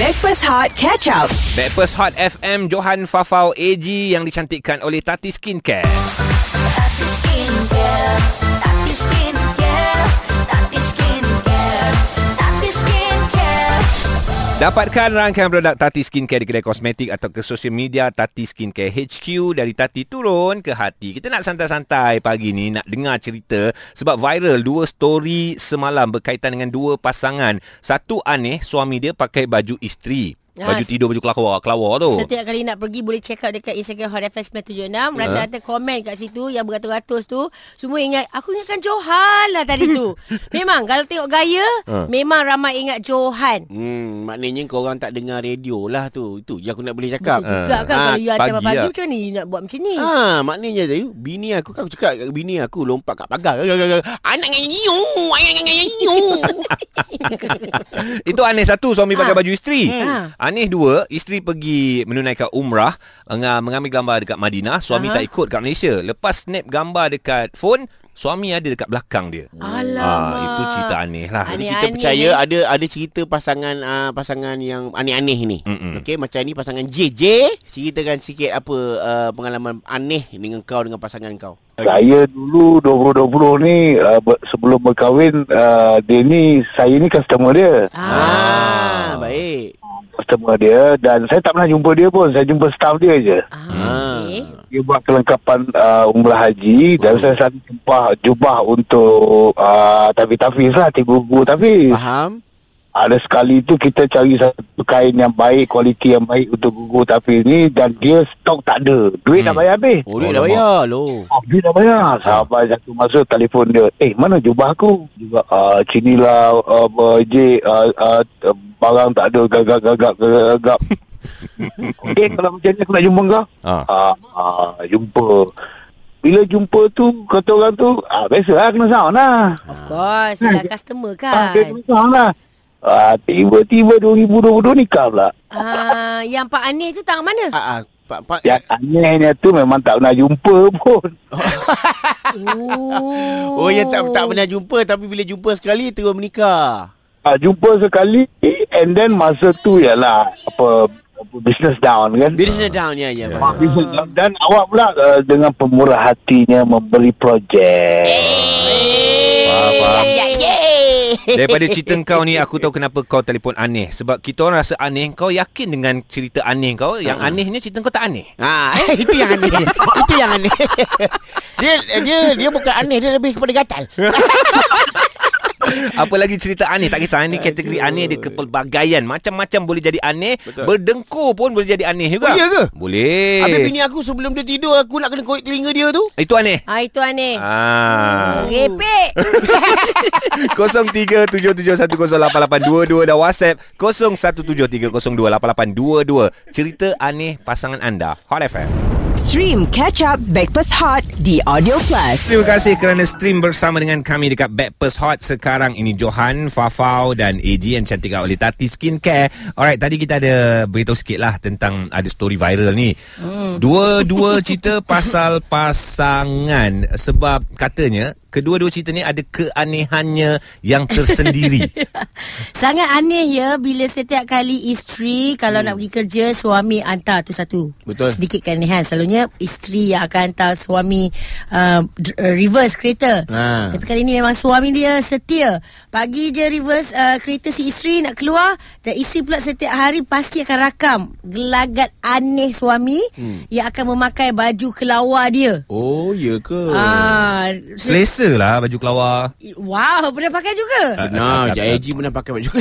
Backpass Hot Catch Up. Backpast Hot FM Johan Fafau AG yang dicantikkan oleh. Tati Skincare, Tati Skincare, Dapatkan rangkaian produk Tati Skincare di kedai kosmetik atau ke sosial media Tati Skincare HQ dari Tati turun ke hati. Kita nak santai-santai pagi ni nak dengar cerita sebab viral dua story semalam berkaitan dengan dua pasangan. Satu aneh suami dia pakai baju isteri. Ah, Baju tidur baju kelawar kelawar tu. Setiap kali nak pergi boleh check out dekat Instagram Hot FM 976. Rata-rata komen kat situ yang beratus-ratus tu semua ingat aku ingatkan Johan lah tadi tu. memang kalau tengok gaya Ha. memang ramai ingat Johan. Hmm, maknanya korang tak dengar radio lah tu. Itu je aku nak boleh cakap. Betul juga kan Ah, kalau you hantar pagi pagi lah. macam ni nak buat macam ni. Ah, maknanya tu bini aku kan aku cakap kat bini aku lompat kat pagar. Anak nyanyi, anak nyanyi. Itu aneh satu suami pakai Ha. baju isteri. Ha. Aneh dua, isteri pergi menunaikan umrah, menga- mengambil gambar dekat Madinah, suami Aha. tak ikut kat Malaysia. Lepas snap gambar dekat phone, suami ada dekat belakang dia. Alamak. Ah, itu cerita aneh lah. Aneh. Jadi kita percaya ada ada cerita pasangan uh, pasangan yang aneh-aneh ni. Okey, macam ni pasangan JJ, ceritakan sikit apa uh, pengalaman aneh dengan kau dengan pasangan kau. Saya dulu 2020 ni uh, sebelum berkahwin uh, dia ni saya ni customer dia. Ah, baik. Customer dia dan saya tak pernah jumpa dia pun. Saya jumpa staff dia je. Ah, okay. Dia buat kelengkapan uh, umrah haji dan saya selalu jubah jubah untuk uh, tafiz-tafiz lah, tiga gugur tafiz. Faham? Ada sekali tu kita cari satu kain yang baik, kualiti yang baik untuk gugur tafiz ni dan dia stok tak ada. Duit Hmm. dah bayar habis. Oh, duit dah bayar lo. Oh, dia dah bayar. Sahabat satu masa telefon dia. Eh, mana jubah aku? Juga, uh, sini lah, uh, J, uh, uh, barang tak ada, gagap-gagap, gagap. Okey, kalau macam ni aku nak jumpa kau? Ah. Ah, ah, jumpa. Bila jumpa tu, kata orang tu, ah, biasa lah kena sound lah. Of course, dia dah customer Ah, kan. kena sound lah. Ah, tiba-tiba 2022 nikah pula. Ah, yang Pak Aneh tu tangan mana? Ah, ah, pak pak Yang anehnya tu memang tak pernah jumpa pun. Oh. Oh, yang tak tak pernah jumpa tapi bila jumpa sekali terus menikah. Ah, jumpa sekali and then masa tu ialah apa apa business down kan. Business down ya ya. Ah, business down. Dan awak pula uh, dengan pemurah hatinya memberi projek. Faham, faham. Ya, ya. Daripada cerita kau ni Aku tahu kenapa kau telefon aneh Sebab kita orang rasa aneh Kau yakin dengan cerita aneh kau Yang anehnya cerita kau tak aneh Ah, itu yang aneh. itu yang aneh. dia dia dia bukan aneh, dia lebih kepada gatal. Apa lagi cerita aneh Tak kisah Ini kategori aneh Dia kepelbagaian Macam-macam boleh jadi aneh Betul. Berdengkur pun boleh jadi aneh juga Oh, iya ke? Boleh Habis bini aku sebelum dia tidur aku nak kena korek telinga dia tu. Itu aneh Ah, itu Aneh. Ah. Repek. 0377108822 dan WhatsApp 0173028822 cerita aneh pasangan anda Hot FM. Stream Catch Up Backpass Hot di Audio Plus. Terima kasih kerana stream bersama dengan kami dekat Backpast Hot sekarang ini Johan, Fafau dan AG yang cantik oleh Tati Skincare. Alright, tadi kita ada beritahu sikit lah tentang ada story viral ni. Hmm. Dua-dua cerita pasal pasangan sebab katanya kedua-dua cerita ni ada keanehannya yang tersendiri. Sangat aneh ya bila setiap kali isteri kalau nak pergi kerja suami hantar tu satu. Betul. Sedikit keanehan. Selalunya isteri yang akan hantar suami uh, uh, reverse kereta. Ha. Tapi kali ni memang suami dia setia. Pagi je reverse uh, kereta si isteri nak keluar dan isteri pula setiap hari pasti akan rakam gelagat aneh suami hmm. yang akan memakai baju kelawar dia. Oh, ya ke? Ah, Selesa lah baju kelawar. wow, pernah pakai juga. Nah, JIG pernah pakai baju.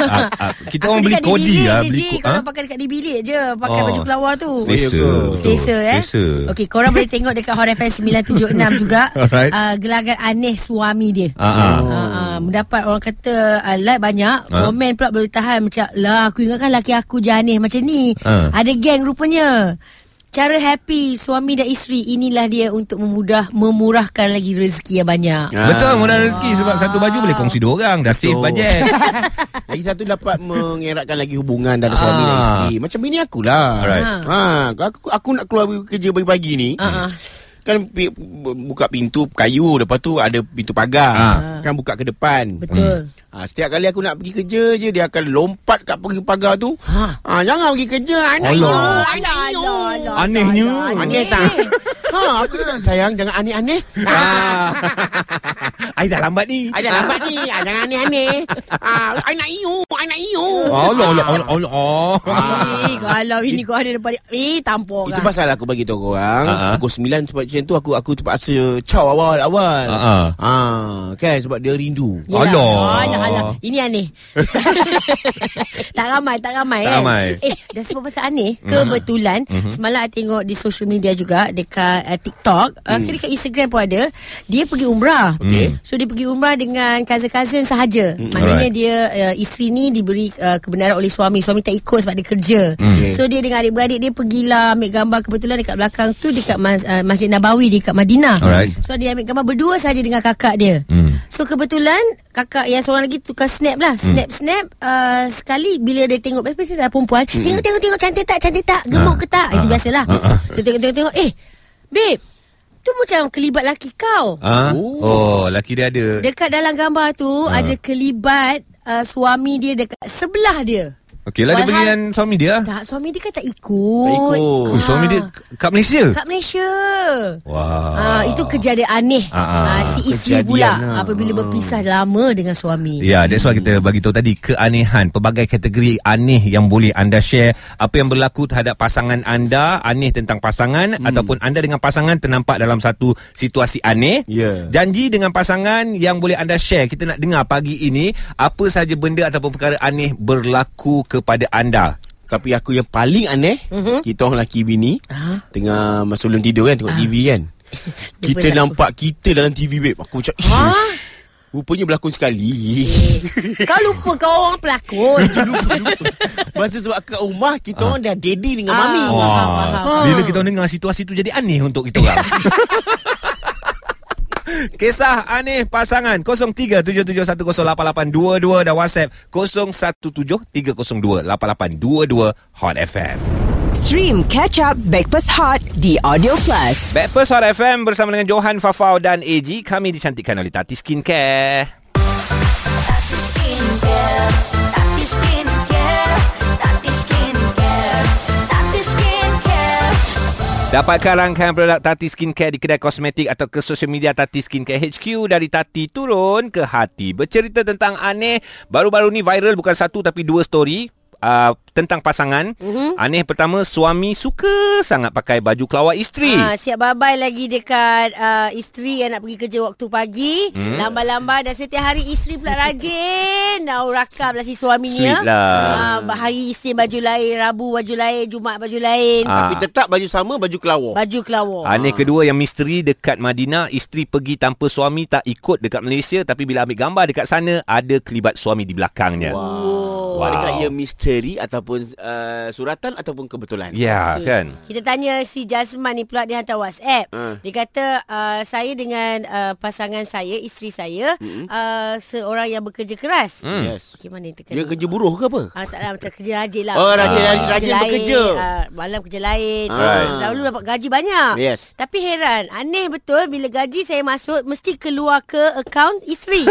Ah, ah, kita orang beli kodi lah. Beli Ji. ko- Kalau ha? pakai dekat di bilik je Pakai Oh. baju kelawar tu Selesa. Oh, betul. Selesa eh Selesa. Okey korang boleh tengok Dekat Hot FM 976 juga Alright. uh, Gelagat aneh suami dia Ah, ah. Uh, uh, mendapat orang kata uh, like banyak Ah. komen pula boleh tahan macam lah aku ingatkan laki aku je aneh macam ni Ah. ada geng rupanya Cara happy suami dan isteri inilah dia untuk memudah memurahkan lagi rezeki yang banyak. Ah. Betul murah rezeki sebab satu baju boleh kongsi dua orang dah save bajet. Lagi satu dapat mengeratkan lagi hubungan antara suami dan Ah. isteri. Macam bini akulah. Alright. Ha, aku aku nak keluar kerja pagi-pagi ni. Ah, ah. Kan pi, buka pintu kayu lepas tu ada pintu pagar. Ah. Kan buka ke depan. Betul. Ha, setiap kali aku nak pergi kerja je dia akan lompat kat pergi pagar tu. Ha. Ha, jangan pergi kerja anak alah, Anehnya. Aneh tak? Ha, aku cakap sayang jangan aneh-aneh. Ha. Ai dah lambat ni. Ada lambat ni. Ah, jangan aneh-aneh. Ah, anak you, anak you. Allah Allah Allah Allah. Oh. Eh, kalau ini kau ada depan. Eh, tampor Itu pasal aku bagi tahu korang Ha, ha. Pukul 9 sebab macam tu Aku aku terpaksa Caw awal-awal Ha, ha. ha, Kan sebab dia rindu Alah. Alah, alah. Ini aneh. tak ramai, tak ramai. Tak kan? ramai. Eh, dah sebab pasal aneh, kebetulan, semalam I tengok di social media juga, dekat uh, TikTok, uh, Hmm. ke dekat Instagram pun ada, dia pergi umrah. Okey. So, dia pergi umrah dengan cousin-cousin sahaja. Maknanya Alright. dia, uh, isteri ni diberi uh, kebenaran oleh suami. Suami tak ikut sebab dia kerja. Okay. So, dia dengan adik-beradik dia pergilah ambil gambar kebetulan dekat belakang tu, dekat mas, uh, Masjid Nabawi dekat Madinah. Alright. So, dia ambil gambar berdua saja dengan kakak dia. Hmm. So kebetulan kakak yang seorang lagi tukar snap lah. Snap snap uh, sekali bila dia tengok biasa saya perempuan, tengok tengok tengok cantik tak cantik tak, gemuk ke tak. Itu biasalah. Dia tengok tengok tengok eh babe tu macam kelibat laki kau. Ha? Oh, laki dia ada. Dekat dalam gambar tu ada kelibat uh, suami dia dekat sebelah dia. Okey lah dia pergi dengan suami dia. Tak suami dia kan tak ikut. Tak ikut. Oh, suami dia k- kat Malaysia. Kat Malaysia. Wah. Ah, itu kejadian aneh. Ah, ah. Ah, si isteri Kejadian pula lah. apabila berpisah lama dengan suami. Ya, that's why kita bagi tahu tadi keanehan, pelbagai kategori aneh yang boleh anda share apa yang berlaku terhadap pasangan anda, aneh tentang pasangan hmm. ataupun anda dengan pasangan ternampak dalam satu situasi aneh. Ya. Janji dengan pasangan yang boleh anda share. Kita nak dengar pagi ini apa saja benda ataupun perkara aneh berlaku kepada anda. Tapi aku yang paling aneh Mhm. Kita orang lelaki bini Ah. Tengah masa sebelum tidur kan Tengok TV kan Kita nampak kita dalam TV babe Aku macam Ha? Rupanya berlakon sekali Eh, kau lupa kau orang pelakon. Masa sebab kat rumah Kita orang dah daddy dengan Ah. mami Faham, faham. Wah. Bila kita dengar situasi tu jadi aneh untuk kita orang. Kisah aneh pasangan 0377108822 dan WhatsApp 0173028822 Hot FM. Stream Catch Up Backpass Hot di Audio Plus. Backpast Hot FM bersama dengan Johan Fafau dan AG kami dicantikkan oleh Tati Skincare. Tati Skincare, Tati Skincare, Dapatkan rangkaian produk Tati Skincare di kedai kosmetik atau ke social media Tati Skincare HQ dari Tati turun ke hati. Bercerita tentang aneh, baru-baru ni viral bukan satu tapi dua story. Uh, tentang pasangan mm-hmm. Aneh pertama Suami suka sangat pakai baju kelawar isteri Ha, siap babai lagi dekat uh, isteri yang nak pergi kerja waktu pagi. Hmm. Lambat-lambat dan setiap hari isteri pula rajin. Nak rakam lah si suami ni. Sweet lah. Ha, hari Isnin baju lain, Rabu baju lain, Jumaat baju lain. Ah. Tapi tetap baju sama Baju kelawar Baju kelawar. Aneh kedua yang misteri dekat Madinah Isteri pergi tanpa suami tak ikut dekat Malaysia Tapi bila ambil gambar dekat sana Ada kelibat suami di belakangnya Wow. Wow. Adakah ia misteri Ataupun uh, suratan Ataupun kebetulan Ya Okey. kan Kita tanya si Jasman ni pula dia hantar WhatsApp. Ha. Dia kata uh, saya dengan uh, pasangan saya, isteri saya, Mm-mm. uh, seorang yang bekerja keras. Hmm. Yes Okey mana yang terkena? Dia kerja buruh ke apa? Ah, tak lah macam kerja rajin lah Oh, rajin- Ah. rajin- rajin lain, bekerja. ah, Malam kerja lain Alright. Selalu dapat gaji banyak Yes. Tapi heran Aneh betul Bila gaji saya masuk Mesti keluar ke akaun isteri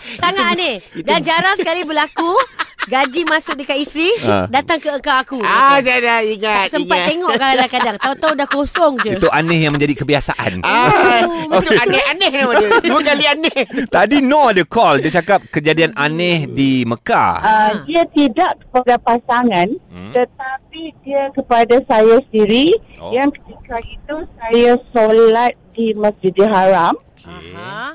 Sangat aneh Dan jarang sekali berlaku Gaji masuk dekat isteri Ah. Datang ke akaun aku Ah, dah dah ingat Tak sempat ingat. tengok kadang-kadang Tahu-tahu dah kosong je Itu aneh yang menjadi kebiasaan Ah, itu aneh-aneh nama dia. Dua kali aneh. Tadi No ada call Dia cakap kejadian aneh di Mekah Uh, dia tidak kepada pasangan Hmm. tetapi dia kepada saya sendiri Oh. oh. yang ketika itu saya solat di Masjidil Haram Aha.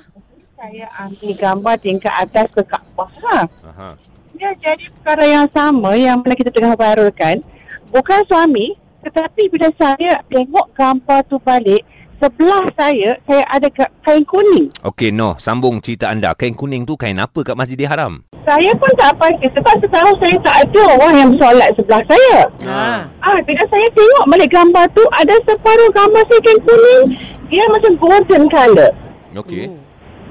Saya ambil gambar tingkat atas ke Kaabah ha. Aha. dia jadi perkara yang sama yang mana kita tengah viralkan bukan suami tetapi bila saya tengok gambar tu balik sebelah saya saya ada ka- kain kuning Okey No Sambung cerita anda Kain kuning tu kain apa kat Masjidil Haram saya pun tak pasti sebab setahu saya tak ada orang yang solat sebelah saya Ha. Ah, bila saya tengok balik gambar tu ada separuh gambar saya kain kuning, dia macam golden colour. Okey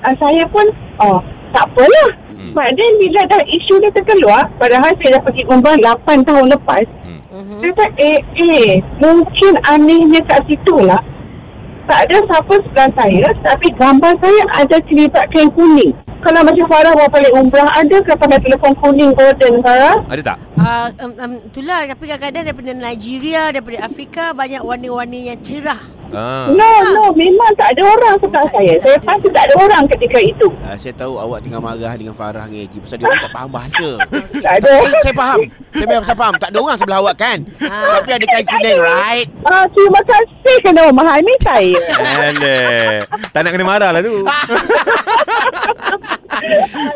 Ah, saya pun oh, tak apalah. Hmm. But then bila dah isu ni terkeluar, padahal saya dah pergi umrah 8 tahun lepas. hmm. Mhm. Dia kata, eh, eh, mungkin anehnya kat situ lah. Tak ada siapa sebelah saya, tapi gambar saya ada kelibat kain kuning. Kalau macam Farah bawa balik umrah, ada ke pakai telefon kuning golden, Farah? Ada tak? Uh, um, um, itulah tapi kadang-kadang daripada Nigeria daripada Afrika banyak warna-warni yang cerah. Ah. No, no, memang tak ada orang sebelah saya. Saya pasti tak ada orang ketika itu. Uh, saya tahu awak tengah marah dengan Farah dengan Eji Pasal dia orang tak faham bahasa Tak ada. saya, saya faham Saya memang saya faham Tak ada orang sebelah awak kan Tapi ada kain kuning right Ah, terima kasih kena memahami saya. Alah. Tak nak kena marah lah tu.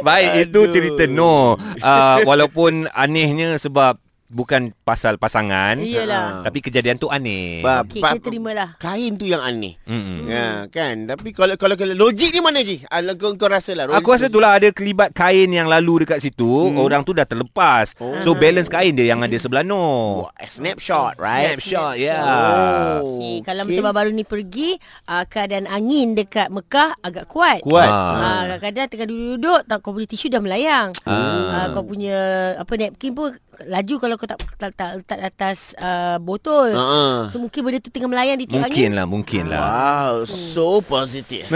Baik, itu Aduh. cerita No. Uh, walaupun anehnya sebab bukan pasal pasangan. Iyalah. Tapi kejadian tu aneh. Ba- Okey, ba- kita terimalah. Kain tu yang aneh Mm-mm. Ya kan Tapi kalau kalau, kalau logik ni mana Ji ah, kau, kau rasa lah Aku rasa itulah ada kelibat kain yang lalu dekat situ. Hmm. Orang tu dah terlepas. Oh. So balance kain dia yang ada sebelah no. Wah, Snapshot right Snapshot, ya. Oh, Okay, kalau okey. macam baru-baru ni pergi, uh, keadaan angin dekat Mekah agak kuat. Kuat Ah. Ah, kadang-kadang tengah duduk-duduk tak kau punya tisu dah melayang. Ah. Ah. kau punya apa napkin pun laju kalau kau tak tak, tak letak atas uh, botol. Ah. So mungkin benda tu tengah melayang di tiup Mungkin angin. lah, mungkin lah. Wow, so positif.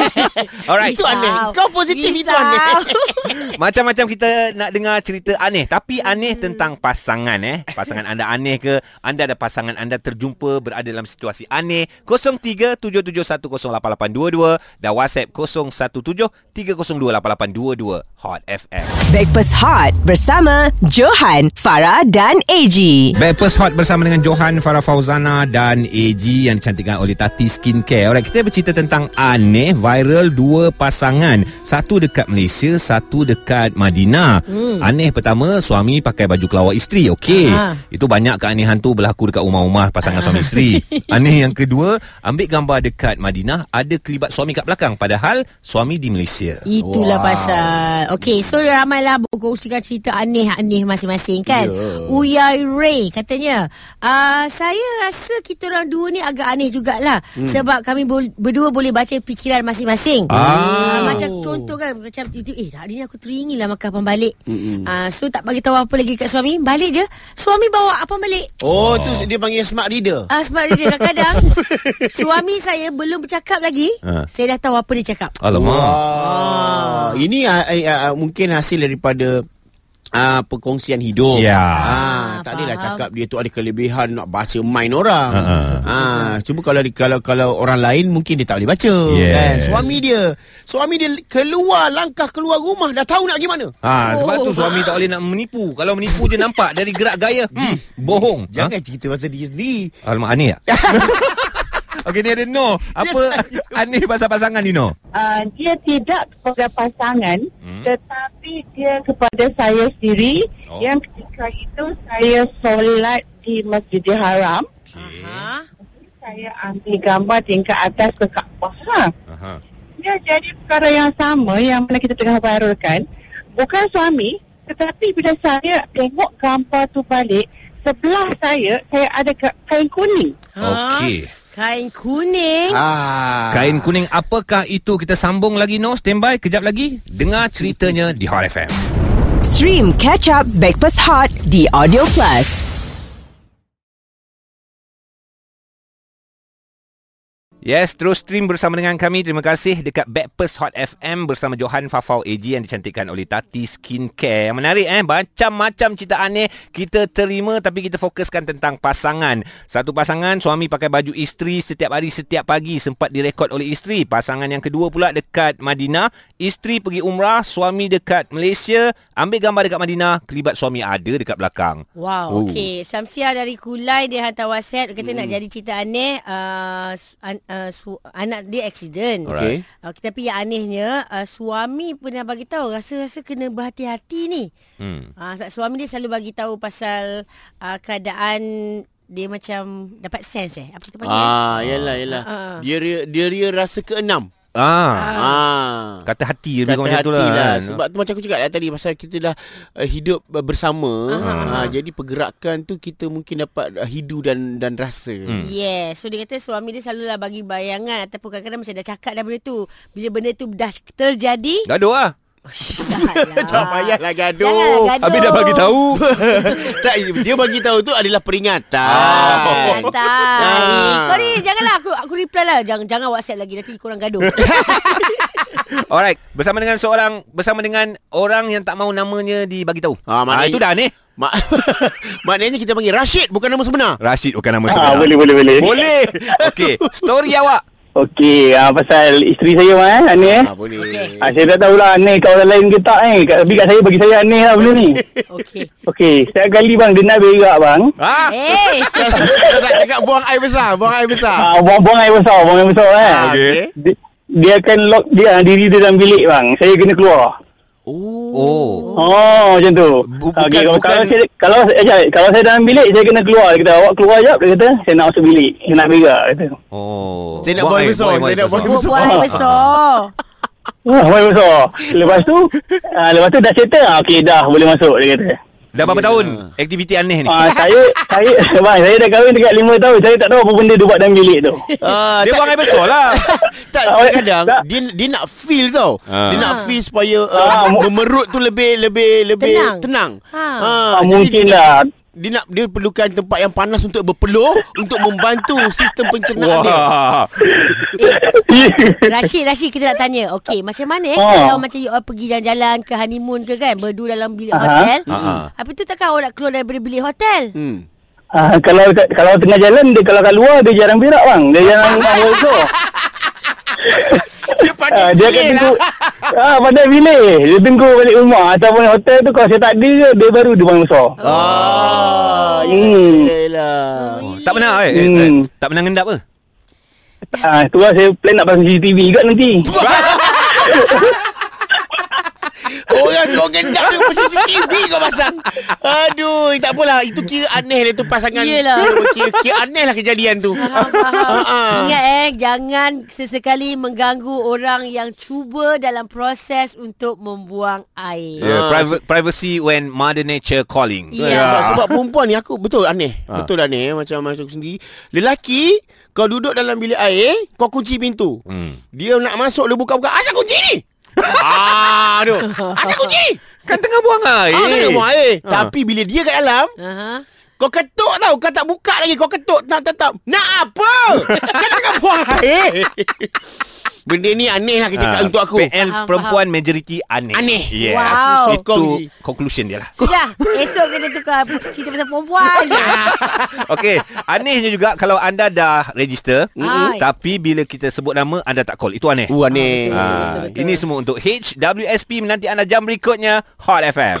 Alright. itu aneh. Kau positif itu aneh. Macam-macam kita nak dengar cerita aneh Tapi aneh tentang pasangan eh Pasangan anda aneh ke Anda ada pasangan anda terjumpa Berada dalam situasi aneh 0377108822 Dan WhatsApp 0173028822 Hot FM Breakfast Hot bersama Johan, Farah dan AG. Breakfast Hot bersama dengan Johan Farah Fauzana dan AG yang dicantikkan oleh Tati Skincare. Alright, kita bercerita tentang aneh viral dua pasangan. Satu dekat Malaysia, satu dekat Madinah. Hmm. Aneh pertama, suami pakai baju kelawar isteri. Okey. Itu banyak keanehan tu berlaku dekat rumah-rumah pasangan suami isteri. Aneh yang kedua, ambil gambar dekat Madinah, ada kelibat suami kat belakang padahal suami di Malaysia. Itulah wow. pasal. Okey, so ramailah berkongsikan cerita aneh-aneh masing-masing kan. Ya. Uyai Ray katanya, uh, saya rasa kita orang dua ni agak aneh jugalah hmm. sebab kami bol- berdua boleh baca fikiran masing-masing. Ah. Uh, macam contoh kan macam tiba-tiba eh hari ni aku teringin lah makan apa balik. Uh, so tak bagi tahu apa lagi kat suami, balik je. Suami bawa apa balik. Oh, tu dia panggil smart reader. Ah sebab dia kadang-kadang suami saya belum bercakap lagi, Ah. saya dah tahu apa dia cakap. Alamak. Ah. Ini uh, uh, uh, mungkin hasil daripada uh, perkongsian hidup. Ya. Ah, tak adalah cakap dia tu ada kelebihan nak baca mind orang. Ha, ha. Ah, cuma kalau kalau kalau orang lain mungkin dia tak boleh baca Yes. kan. Suami dia, suami dia keluar langkah keluar rumah dah tahu nak pergi mana. Ha, sebab Oh. tu suami tak boleh nak menipu. Kalau menipu je nampak dari gerak gaya. Hmm, bohong. Jangan cerita pasal dia sendiri. Ha? Alamak, aneh tak? Okey, ni ada No. Apa aneh pasal pasangan ni, No? Uh, dia tidak kepada pasangan Hmm. tetapi dia kepada saya sendiri Oh. yang ketika itu saya solat di Masjidil Haram Ha? saya ambil gambar tingkat atas ke Kaabah ha. Dia jadi perkara yang sama yang mana kita tengah viralkan bukan suami tetapi bila saya tengok gambar tu balik sebelah saya saya ada ka- kain kuning Okey. Kain kuning. Ah. Kain kuning apakah itu? Kita sambung lagi, No. Standby. Kejap lagi. Dengar ceritanya di Hot FM. Stream Catch Up Breakfast Hot di Audio Plus. Yes, terus stream bersama dengan kami. Terima kasih dekat Backpast Hot FM bersama Johan Fafau AG yang dicantikkan oleh Tati Skincare. Yang menarik eh, macam-macam cerita aneh kita terima tapi kita fokuskan tentang pasangan. Satu pasangan suami pakai baju isteri setiap hari setiap pagi sempat direkod oleh isteri. Pasangan yang kedua pula dekat Madinah, isteri pergi umrah, suami dekat Malaysia, ambil gambar dekat Madinah, kelibat suami ada dekat belakang. Wow, Oh. okey. Samsia dari Kulai dia hantar WhatsApp dia kata hmm. nak jadi cerita aneh uh, an, uh, su, anak dia accident. Okey. Uh, tapi yang anehnya uh, suami pernah bagi tahu rasa-rasa kena berhati-hati ni. Hmm. Uh, sebab suami dia selalu bagi tahu pasal uh, keadaan dia macam dapat sense eh. Apa kita panggil? Ah, yalah yalah. Ah. Dia ria- dia ria rasa keenam. Ah, Ah. kata hati lebih Kata kurang macam hati tu lah. lah. kan. Sebab tu macam aku cakap lah tadi Pasal kita dah uh, hidup uh, bersama uh, Jadi pergerakan tu kita mungkin dapat uh, hidu dan dan rasa Hmm. Yeah, so dia kata suami dia selalulah bagi bayangan ataupun kadang-kadang macam dah cakap dah benda tu. Bila benda tu dah terjadi, Gaduh lah. Salah. Tak payahlah gaduh. Janganlah gaduh. Habis dah bagi tahu. tak, dia bagi tahu tu adalah peringatan. Ah. Santai. Ah. Kau ni janganlah aku aku reply lah. Jangan jangan WhatsApp lagi nanti korang gaduh. Alright, bersama dengan seorang bersama dengan orang yang tak mau namanya dibagi tahu. Ah, Ah, maknanya- itu dah aneh. Mak maknanya kita panggil Rashid bukan nama sebenar. Rashid bukan nama Ah, sebenar. boleh, boleh, boleh. Boleh. Okey, story awak. Okey, ah, pasal isteri saya mah eh, aneh eh. Ah, boleh. Okey. Ah, saya tak tahulah aneh kat orang lain ke tak eh. Kat- Tapi kat saya, bagi saya aneh lah benda ni. Okey. Okey, setiap kali bang, dia nak berak bang. Ah, Eh. Tak cakap buang air besar, buang air besar. Ah, buang-buang air besar, buang air besar eh. Ah, okey. Dia, dia akan lock dia diri dia dalam bilik bang. Saya kena keluar. Oh. Oh, macam tu. Bukan- kalau, kalau bukan- saya kalau eh, kalau saya dalam bilik saya kena keluar. Dia kata awak keluar jap dia kata saya nak masuk bilik. Saya nak berak kata. Oh. Saya nak air besar, saya nak buang air Buat buat besar. Wah, main besar. Lepas tu, ah, lepas tu dah settle. Ah, okey dah boleh masuk dia kata. Dah berapa tahun aktiviti aneh ni? Ah, saya saya bang, saya dah kahwin dekat 5 tahun. Saya tak tahu apa benda dia buat dalam bilik tu. Ah, Dia tak- buang air besar lah. Tak, Ah, kadang tak. dia dia nak feel tau. Ah. Dia nak feel supaya Ah, uh, mu- memerut tu lebih lebih lebih Tenang. tenang. Ha. Ah, Ah, jadi mungkin dia, lah. Dia nak dia perlukan tempat yang panas untuk berpeluh untuk membantu sistem pencernaan dia. Wah. Rashid, Rashid kita nak tanya. Okey, macam mana eh Oh. kalau macam you all pergi jalan-jalan ke honeymoon ke kan, berdua dalam bilik Aha. hotel. Apa tu takkan awak nak keluar daripada bilik hotel? Hmm. Ah, kalau kalau tengah jalan dia kalau kat luar dia jarang berak bang. Dia jarang buang besar. Dia pandai Ah, dia akan tunggu lah. ah pandai bilik. Dia tunggu balik rumah ataupun hotel tu kalau saya tak ada je, dia baru dia buang besar. Ah, Hmm. yelah. Oh, tak pernah eh? eh, Hmm. eh, Tak pernah ngendap ke? Ah tu lah saya plan nak pasang CCTV juga nanti. Orang suruh gendap dia pasal CCTV kau pasang. Aduh, tak apalah. Itu kira aneh dia tu pasangan. Yelah. Kira, kira aneh lah kejadian tu. Faham, faham. Ah. Ingat eh Jangan sesekali mengganggu orang yang cuba dalam proses untuk membuang air. Yeah, Ah. private privacy when mother nature calling. Ya. Sebab, sebab perempuan ni aku betul aneh. Ha. Betul aneh eh, macam masuk sendiri. Lelaki kau duduk dalam bilik air, kau kunci pintu. Hmm. Dia nak masuk dia buka-buka. Asal kunci ni? ah, aduh. Asal kunci ni? Kan tengah buang air. Ah, kena buang air. Ha. Tapi bila dia kat dalam, Aha. Kau ketuk tau. Kau tak buka lagi. Kau ketuk. Tak, tak, tak. Nak apa? kau tengah buang air. Benda ni aneh lah kita Ah, untuk aku. PL Faham, perempuan majoriti aneh. Aneh. Yeah. Wow. Itu Sokong je. conclusion dia lah. Sudah Esok kita tukar Cerita pasal perempuan Okey, anehnya juga kalau anda dah register Mm-mm. tapi bila kita sebut nama anda tak call. Itu aneh. Uh, aneh. betul, betul, betul. ini semua untuk HWSP menanti anda jam berikutnya Hot FM.